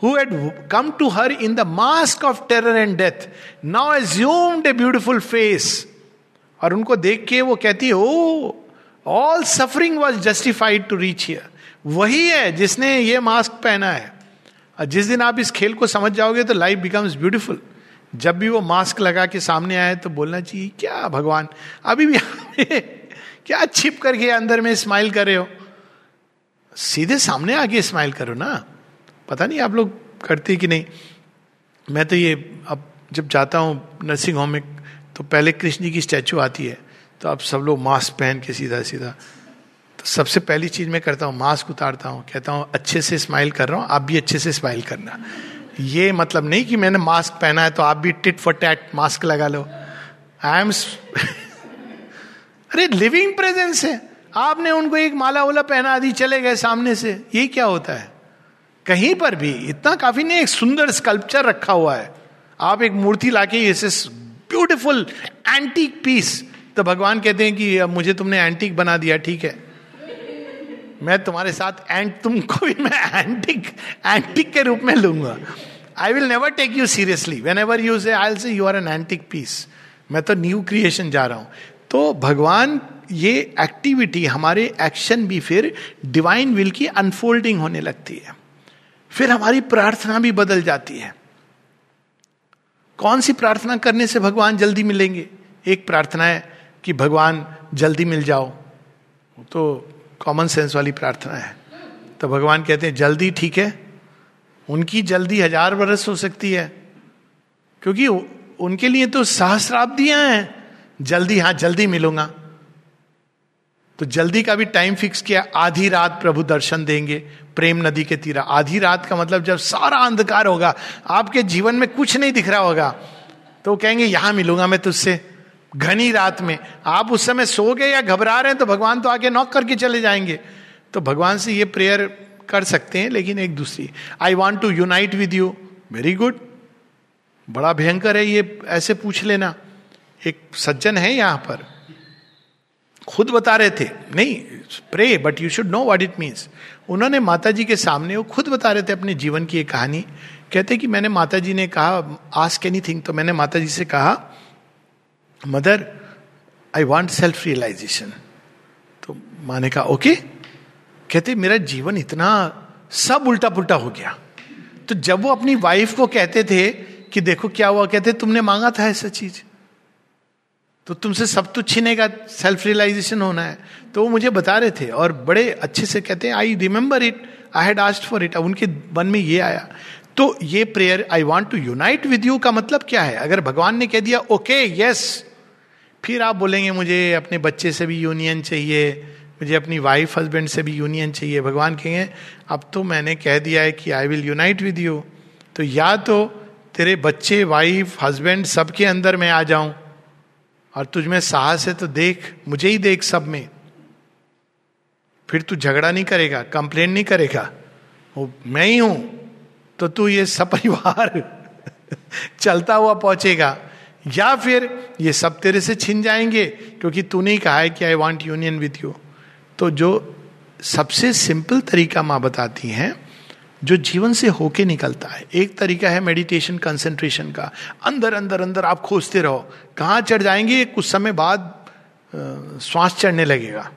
who had come to her in the mask of terror and death, now assumed a beautiful face. और उनको देख के वो कहती है ओ all suffering was justified to reach here वही है जिसने ये मास्क पहना है। और जिस दिन आप इस खेल को समझ जाओगे तो लाइफ बिकम्स ब्यूटिफुल जब भी वो मास्क लगा के सामने आए तो बोलना चाहिए, क्या भगवान, अभी भी क्या छिप करके अंदर में स्माइल कर रहे हो? सीधे सामने आके स्माइल करो ना। पता नहीं आप लोग करते कि नहीं। मैं तो ये अब जब जाता हूँ नर्सिंग होम में तो पहले कृष्ण जी की स्टैचू आती है तो आप सब लोग मास्क पहन के सीधा सीधा तो सबसे पहली चीज़ मैं करता हूँ, मास्क उतारता हूँ, कहता हूँ, अच्छे से स्माइल कर रहा हूँ, आप भी अच्छे से स्माइल करना। ये मतलब नहीं कि मैंने मास्क पहना है तो आप भी टिट फॉर टैट मास्क लगा लो। आई एम अरे लिविंग प्रेजेंस है। आपने उनको एक माला वाला पहना दी, चले गए सामने से। ये क्या होता है? कहीं पर भी इतना काफ़ी नहीं, एक सुंदर स्कल्पचर रखा हुआ है। आप एक मूर्ति लाके इसे ब्यूटिफुल एंटीक पीस तो भगवान कहते हैं कि मुझे तुमने एंटीक बना दिया, ठीक है। मैं तुम्हारे साथ एंट, तुमको भी मैं एंटिक एंटिक के रूप में लूँगा। I will never take you seriously whenever you say I say you are an antique piece मैं तो न्यू क्रिएशन जा रहा हूँ। तो भगवान, ये एक्टिविटी हमारे एक्शन भी फिर डिवाइन विल की अनफोल्डिंग होने लगती है। फिर हमारी प्रार्थना भी बदल जाती है। कौन सी प्रार्थना करने से भगवान जल्दी मिलेंगे? एक प्रार्थना है कि भगवान, जल्दी मिल जाओ। तो कॉमन सेंस वाली प्रार्थना है। तो भगवान कहते हैं, जल्दी ठीक है। उनकी जल्दी हज़ार बरस हो सकती है। क्योंकि उनके लिए तो सहस्राब्दियाँ हैं। जल्दी हाँ जल्दी मिलूँगा। तो जल्दी का भी टाइम फिक्स किया, आधी रात प्रभु दर्शन देंगे, प्रेम नदी के तीरा। आधी रात का मतलब जब सारा अंधकार होगा, आपके जीवन में कुछ नहीं दिख रहा होगा तो कहेंगे, यहाँ मिलूँगा मैं तुझसे। घनी रात में। आप उस समय सो गए या घबरा रहे हैं तो भगवान तो आगे नॉक करके चले जाएँगे। तो भगवान से ये प्रेयर कर सकते हैं, लेकिन एक दूसरी I want to unite with you very good बड़ा भयंकर है ये, ऐसे पूछ लेना। एक सज्जन है यहाँ पर। खुद बता रहे थे, नहीं pray but you should know what it means उन्होंने माता जी के सामने, वो खुद बता रहे थे अपने जीवन की एक कहानी। कहते कि मैंने माता जी ने कहा आस्क एनी थिंग तो मैंने माता जी से कहा mother I want self realisation तो माँ ने कहा ओके? कहते मेरा जीवन इतना सब उल्टा पुल्टा हो गया. तो जब वो अपनी वाइफ को कहते थे कि देखो क्या हुआ? कहते तुमने मांगा था ऐसा चीज़। तो तुमसे सब तो छीनेगा सेल्फ रियलाइजेशन होना है। तो वो मुझे बता रहे थे और बड़े अच्छे से कहते हैं I remember it I had asked for it अब उनके मन में ये आया। तो ये prayer I want to unite with you का मतलब क्या है? अगर भगवान ने कह दिया ओके okay, यस फिर आप बोलेंगे, मुझे अपने बच्चे से भी यूनियन चाहिए, मुझे अपनी वाइफ हस्बैंड से भी यूनियन चाहिए। भगवान कहेंगे, अब तो मैंने कह दिया है कि I will unite with you तो या तो तेरे बच्चे वाइफ हस्बैंड सबके अंदर मैं आ जाऊँ और तुझ में साहस है तो देख, मुझे ही देख सब में। फिर तू झगड़ा नहीं करेगा कंप्लेन नहीं करेगा। वो मैं ही हूँ तो तू ये सपरिवार चलता हुआ पहुंचेगा। या फिर ये सब तेरे से छिन जाएँगे, क्योंकि तूने ही कहा है कि I want union with you तो जो सबसे सिंपल तरीका माँ बताती हैं, जो जीवन से होके निकलता है, एक तरीका है मेडिटेशन कंसंट्रेशन का। अंदर अंदर अंदर आप खोजते रहो, कहाँ चढ़ जाएँगे, कुछ समय बाद श्वास चढ़ने लगेगा।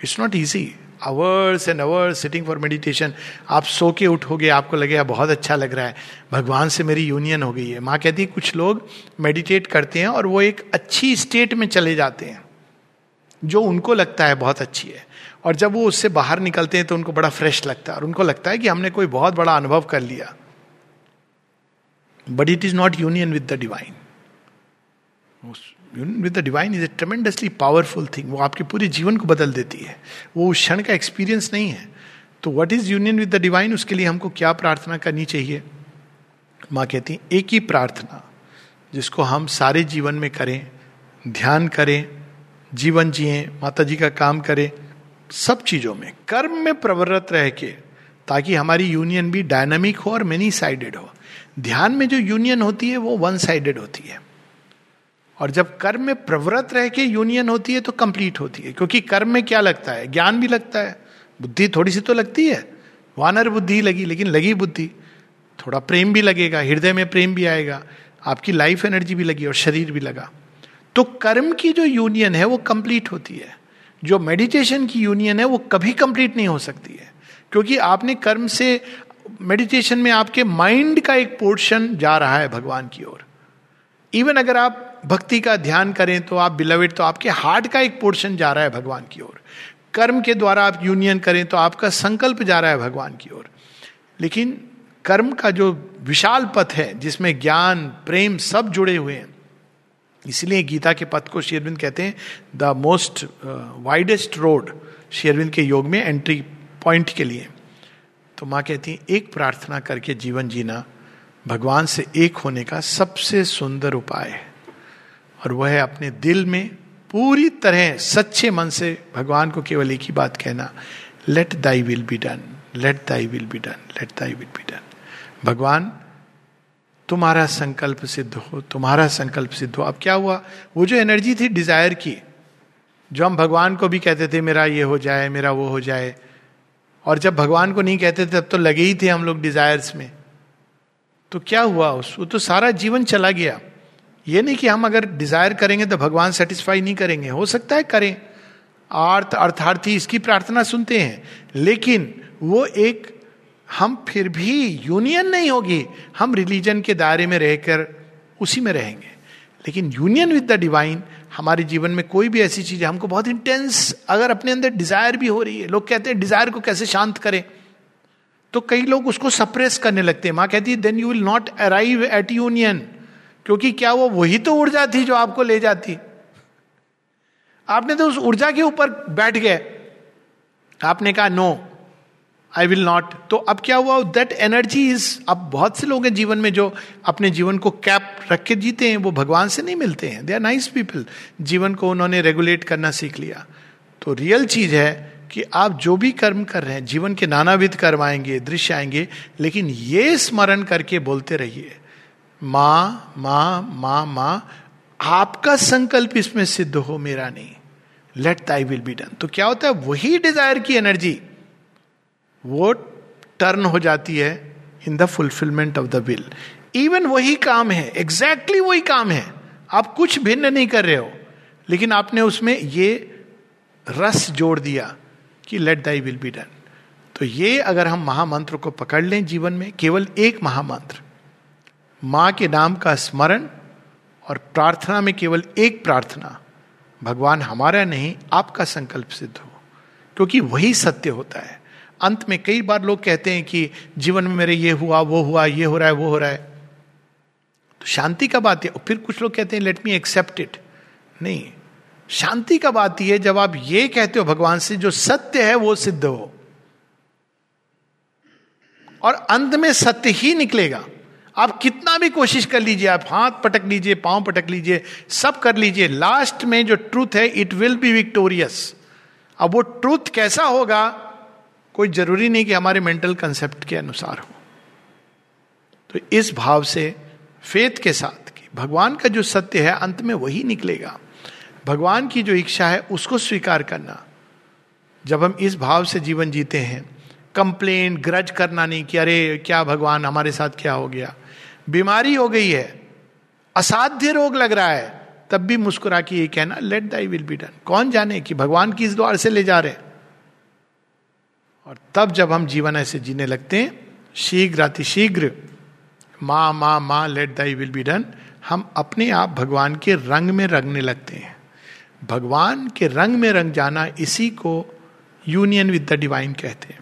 It's not easy hours and hours sitting for meditation आप सो के उठोगे, आपको लगेगा बहुत अच्छा लग रहा है। भगवान से मेरी यूनियन हो गई है। माँ कहती है, कुछ लोग मेडिटेट करते हैं और वो एक अच्छी स्टेट में चले जाते हैं, जो उनको लगता है बहुत अच्छी है। और जब वो उससे बाहर निकलते हैं तो उनको बड़ा फ्रेश लगता है और उनको लगता है कि हमने कोई बहुत बड़ा अनुभव कर लिया। But it is not union with the divine union with the divine is a tremendously powerful thing वो आपके पूरे जीवन को बदल देती है। वो उस क्षण का एक्सपीरियंस नहीं है। तो what is union with the divine उसके लिए हमको क्या प्रार्थना करनी चाहिए? माँ कहती हैं, एक ही प्रार्थना जिसको हम सारे जीवन में करें, ध्यान करें, जीवन जिए माता जी का काम करें, सब चीज़ों में, कर्म में प्रवृत्त रह के, ताकि हमारी यूनियन भी डायनामिक हो और मेनी साइडेड हो। ध्यान में जो यूनियन होती है, वो वन साइडेड होती है। और जब कर्म में प्रवृत्त रह के यूनियन होती है तो कंप्लीट होती है। क्योंकि कर्म में क्या लगता है? ज्ञान भी लगता है। बुद्धि थोड़ी सी तो लगती है। वानर बुद्धि लगी, लेकिन लगी बुद्धि। थोड़ा प्रेम भी लगेगा, हृदय में प्रेम भी आएगा। आपकी लाइफ एनर्जी भी लगी और शरीर भी लगा। तो कर्म की जो यूनियन है, वो कंप्लीट होती है। जो मेडिटेशन की यूनियन है, वो कभी कंप्लीट नहीं हो सकती है। क्योंकि आपने कर्म से मेडिटेशन में आपके माइंड का एक पोर्शन जा रहा है भगवान की ओर। इवन अगर आप भक्ति का ध्यान करें तो आप बिलवेड तो आपके हार्ट का एक पोर्शन जा रहा है भगवान की ओर। कर्म के द्वारा आप यूनियन करें तो आपका संकल्प जा रहा है भगवान की ओर। लेकिन कर्म का जो विशाल पथ है, जिसमें ज्ञान, प्रेम सब जुड़े हुए हैं, इसलिए गीता के पथ को शेरविंद कहते हैं द मोस्ट वाइडेस्ट रोड शेरविंद के योग में एंट्री पॉइंट के लिए। तो माँ कहती हैं, एक प्रार्थना करके जीवन जीना, भगवान से एक होने का सबसे सुंदर उपाय है। और वह अपने दिल में पूरी तरह सच्चे मन से भगवान को केवल एक ही बात कहना let thy will be done let thy will be done let thy will be done भगवान, तुम्हारा संकल्प सिद्ध हो, तुम्हारा संकल्प सिद्ध हो। अब क्या हुआ? वो जो एनर्जी थी डिज़ायर की, जो हम भगवान को भी कहते थे, मेरा ये हो जाए, मेरा वो हो जाए, और जब भगवान को नहीं कहते थे, तब तो लगे ही थे हम लोग डिजायर्स में। तो क्या हुआ? उस, वो तो सारा जीवन चला गया। ये नहीं कि हम अगर डिज़ायर करेंगे तो भगवान सेटिस्फाई नहीं करेंगे। हो सकता है करें। अर्थ अर्थार्थी इसकी प्रार्थना सुनते हैं। लेकिन वो एक, हम फिर भी यूनियन नहीं होगी। हम रिलीजन के दायरे में रहकर उसी में रहेंगे। लेकिन यूनियन विद द डिवाइन हमारे जीवन में कोई भी ऐसी चीज़ है, हमको बहुत इंटेंस अगर अपने अंदर डिज़ायर भी हो रही है, लोग कहते हैं डिज़ायर को कैसे शांत करें? तो कई लोग उसको सप्रेस करने लगते हैं। माँ कहती है then you will not arrive at union क्योंकि क्या वो वही तो ऊर्जा थी जो आपको ले जाती? आपने तो उस ऊर्जा के ऊपर बैठ गए। आपने कहा नो आई विल नॉट तो अब क्या हुआ? दैट एनर्जी इज़ अब बहुत से लोग हैं जीवन में जो अपने जीवन को कैप रख के जीते हैं, वो भगवान से नहीं मिलते हैं। दे आर नाइस पीपल जीवन को उन्होंने रेगुलेट करना सीख लिया। तो रियल चीज़ है कि आप जो भी कर्म कर रहे हैं, जीवन के नानाविध कर्म आएँगे, दृश्य आएँगे, लेकिन ये स्मरण करके बोलते रहिए। माँ माँ माँ माँ, आपका संकल्प इसमें सिद्ध हो, मेरा नहीं। लेट ताई विल बी डन तो क्या होता है? वही डिज़ायर की एनर्जी वो टर्न हो जाती है in the fulfilment of the will even वही काम है एग्जैक्टली exactly वही काम है। आप कुछ भिन्न नहीं कर रहे हो, लेकिन आपने उसमें ये रस जोड़ दिया कि let thy will be done तो ये अगर हम महामंत्र को पकड़ लें जीवन में, केवल एक महामंत्र माँ के नाम का स्मरण और प्रार्थना में केवल एक प्रार्थना, भगवान हमारा नहीं, आपका संकल्प सिद्ध हो। क्योंकि वही सत्य होता है। अंत में कई बार लोग कहते हैं कि जीवन में मेरे ये हुआ, वो हुआ, ये हो रहा है, वो हो रहा है। तो शांति का बात है। फिर कुछ लोग कहते हैं लेट मी एक्सेप्ट इट नहीं। शांति का बात यह जब आप ये कहते हो, भगवान से जो सत्य है, वो सिद्ध हो। और अंत में सत्य ही निकलेगा। आप कितना भी कोशिश कर लीजिए, आप हाथ पटक लीजिए, पाँव पटक लीजिए, सब कर लीजिए। लास्ट में जो ट्रूथ है इट विल बी विक्टोरियस अब वो ट्रूथ कैसा होगा, कोई ज़रूरी नहीं कि हमारे मेंटल कंसेप्ट के अनुसार हो। तो इस भाव से फेथ के साथ कि भगवान का जो सत्य है, अंत में वही निकलेगा। भगवान की जो इच्छा है, उसको स्वीकार करना। जब हम इस भाव से जीवन जीते हैं कंप्लेन ग्रज करना नहीं कि, अरे, क्या भगवान हमारे साथ क्या हो गया? बीमारी हो गई है, असाध्य रोग लग रहा है, तब भी मुस्कुरा के ये कहना let thy will be done कौन जाने कि भगवान किस द्वार से ले जा रहे और तब जब हम जीवन ऐसे जीने लगते हैं, शीघ्र अतिशीघ्र माँ माँ माँ let thy will be done हम अपने आप भगवान के रंग में रंगने लगते हैं। भगवान के रंग में रंग जाना इसी को यूनियन विद द डिवाइन कहते हैं।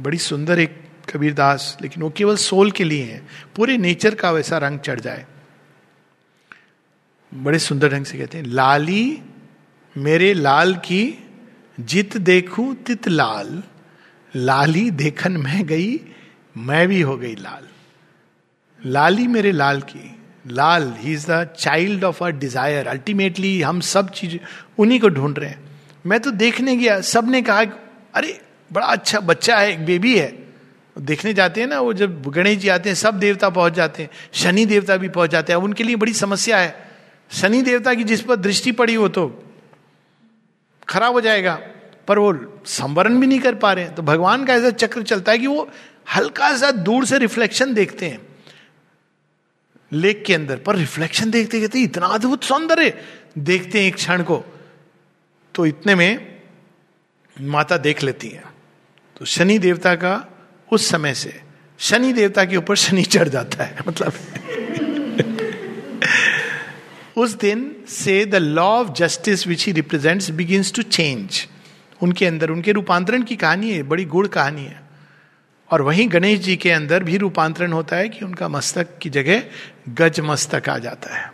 बड़ी सुंदर एक कबीरदास लेकिन वो केवल सोल के लिए है। पूरे नेचर का वैसा रंग चढ़ जाए। बड़े सुंदर ढंग से कहते हैं, लाली, मेरे लाल की जित देखूँ तित लाल। लाली देखन मैं गई, मैं भी हो गई लाल। लाली मेरे लाल की, लाल he is the child of a desire ultimately हम सब चीज़, उन्हीं को ढूंढ रहे हैं। मैं तो देखने गया, सबने कहा, अरे, बड़ा अच्छा बच्चा है, एक बेबी है। देखने जाते हैं ना, वो जब गणेश जी आते हैं, सब देवता पहुँच जाते हैं। शनि देवता भी पहुँच जाते हैं। उनके लिए बड़ी समस्या है। शनि देवता की जिस पर दृष्टि पड़ी हो तो खराब हो जाएगा। पर वो संवरण भी नहीं कर पा रहे तो भगवान का ऐसा चक्र चलता है कि वो हल्का सा दूर से रिफ्लेक्शन देखते हैं। लेक के अंदर पर रिफ्लेक्शन देखते कहते इतना अद्भुत सौंदर्य देखते हैं एक क्षण को। तो इतने में माता देख लेती है। तो शनि देवता का उस समय से। शनि देवता के ऊपर शनि चढ़ जाता है मतलब। उस दिन से the law of justice which he represents begins to change उनके अंदर, उनके रूपांतरण की कहानी है, बड़ी गुड़ कहानी है। और वहीं गणेश जी के अंदर भी रूपांतरण होता है कि उनका मस्तक की जगह गज मस्तक आ जाता है।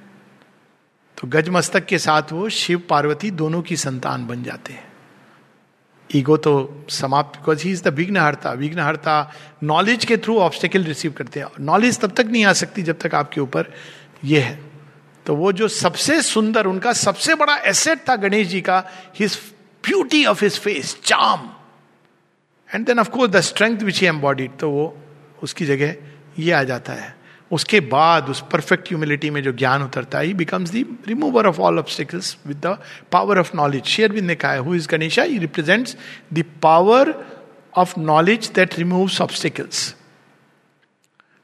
तो गज मस्तक के साथ वो शिव, पार्वती दोनों की संतान बन जाते हैं। ईगो तो समाप्त बिकॉज़ ही इज़ द विघ्नहर्ता। विघ्नहर्ता नॉलेज के थ्रू ऑब्स्टेकल रिसीव करते हैं। नॉलेज तब तक नहीं आ सकती जब तक आपके ऊपर ये है। तो वो जो सबसे सुंदर, उनका सबसे बड़ा एसेट था गणेश जी का his beauty of his face charm and then of course the strength which he embodied तो वो उसकी जगह ये आ जाता है। उसके बाद उस परफेक्ट ह्यूमिलिटी में जो ज्ञान उतरता है becomes the remover of all obstacles with the power of knowledge Sri with ने कहा है who is Ganesha he represents the power of knowledge that removes obstacles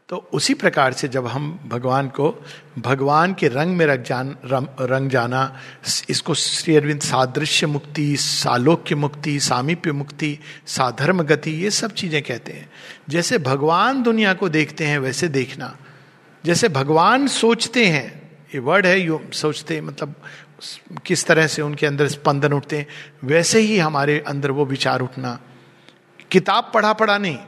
तो उसी प्रकार से जब हम भगवान को, भगवान के रंग में रंग जान रंग जाना, इसको श्री अरविंद सादृश्य मुक्ति, सालोक्य मुक्ति, सामीप्य मुक्ति, साधर्म गति, ये सब चीज़ें कहते हैं। जैसे भगवान दुनिया को देखते हैं, वैसे देखना। जैसे भगवान सोचते हैं, ये वर्ड है, यू सोचते मतलब किस तरह से उनके अंदर स्पंदन उठते हैं, वैसे ही हमारे अंदर वो विचार उठना। किताब पढ़ा पढ़ा नहीं,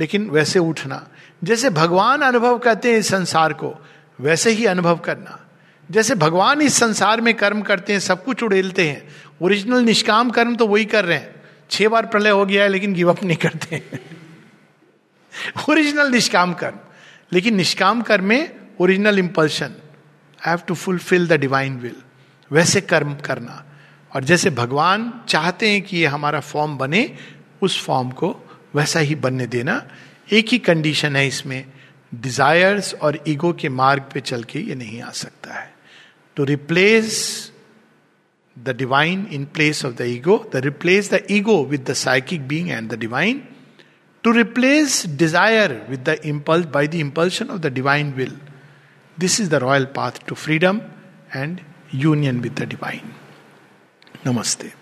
लेकिन वैसे उठना। जैसे भगवान अनुभव करते हैं इस संसार को, वैसे ही अनुभव करना। जैसे भगवान इस संसार में कर्म करते हैं, सब कुछ उड़ेलते हैं ओरिजिनल निष्काम कर्म तो वही कर रहे हैं। छह बार प्रलय हो गया है, लेकिन गिव अप नहीं करते। ओरिजिनल निष्काम कर्म। लेकिन निष्काम कर्म में original impulsion I have to fulfil the divine will वैसे कर्म करना। और जैसे भगवान चाहते हैं कि ये हमारा फॉर्म बने, उस फॉर्म को वैसा ही बनने देना। एक ही कंडीशन है इसमें। डिजायर्स और ईगो के मार्ग पे चल के ये नहीं आ सकता है। To replace the divine in place of the ego the replace the ego with the psychic being and the divine to replace desire with the impulse by the impulsion of the divine will. This is the royal path to freedom and union with the divine. Namaste.